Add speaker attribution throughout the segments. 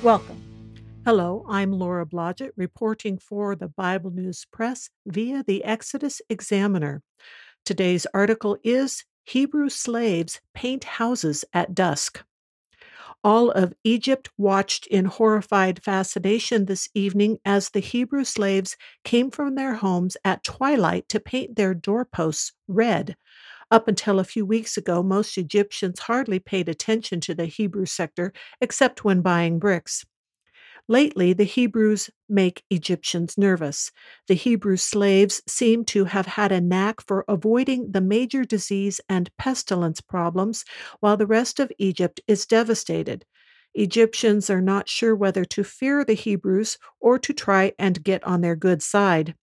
Speaker 1: Welcome. Hello, I'm Laura Blodgett, reporting for the Bible News Press via the Exodus Examiner. Today's article is Hebrew Slaves Paint Houses at Dusk. All of Egypt watched in horrified fascination this evening as the Hebrew slaves came from their homes at twilight to paint their doorposts red. Up until a few weeks ago, most Egyptians hardly paid attention to the Hebrew sector except when buying bricks. Lately, the Hebrews make Egyptians nervous. The Hebrew slaves seem to have had a knack for avoiding the major disease and pestilence problems, while the rest of Egypt is devastated. Egyptians are not sure whether to fear the Hebrews or to try and get on their good side.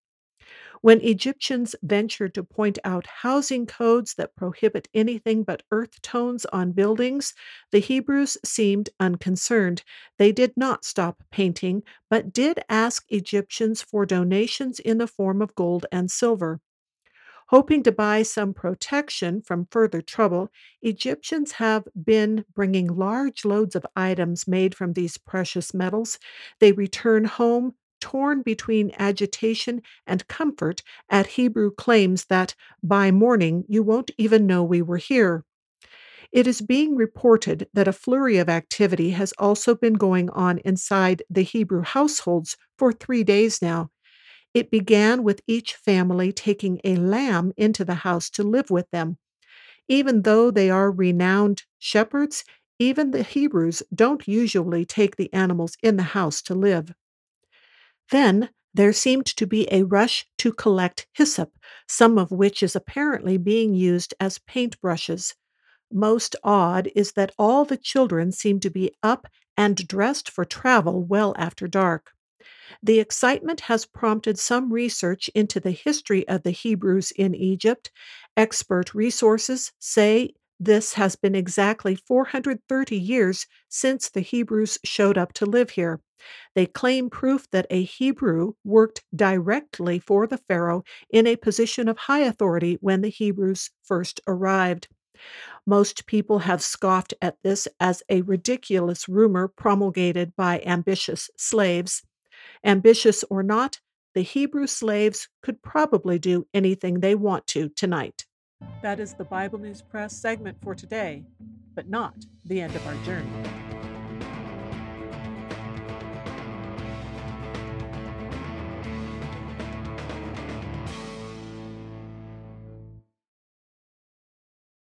Speaker 1: When Egyptians ventured to point out housing codes that prohibit anything but earth tones on buildings, the Hebrews seemed unconcerned. They did not stop painting, but did ask Egyptians for donations in the form of gold and silver. Hoping to buy some protection from further trouble, Egyptians have been bringing large loads of items made from these precious metals. They return home torn between agitation and comfort at Hebrew claims that by morning you won't even know we were here. It is being reported that a flurry of activity has also been going on inside the Hebrew households for three days now. It began with each family taking a lamb into the house to live with them. Even though they are renowned shepherds, even the Hebrews don't usually take the animals in the house to live. Then there seemed to be a rush to collect hyssop, some of which is apparently being used as paintbrushes. Most odd is that all the children seem to be up and dressed for travel well after dark. The excitement has prompted some research into the history of the Hebrews in Egypt. Expert resources say this has been exactly 430 years since the Hebrews showed up to live here. They claim proof that a Hebrew worked directly for the Pharaoh in a position of high authority when the Hebrews first arrived. Most people have scoffed at this as a ridiculous rumor promulgated by ambitious slaves. Ambitious or not, the Hebrew slaves could probably do anything they want to tonight. That is the Bible News Press segment for today, but not the end of our journey.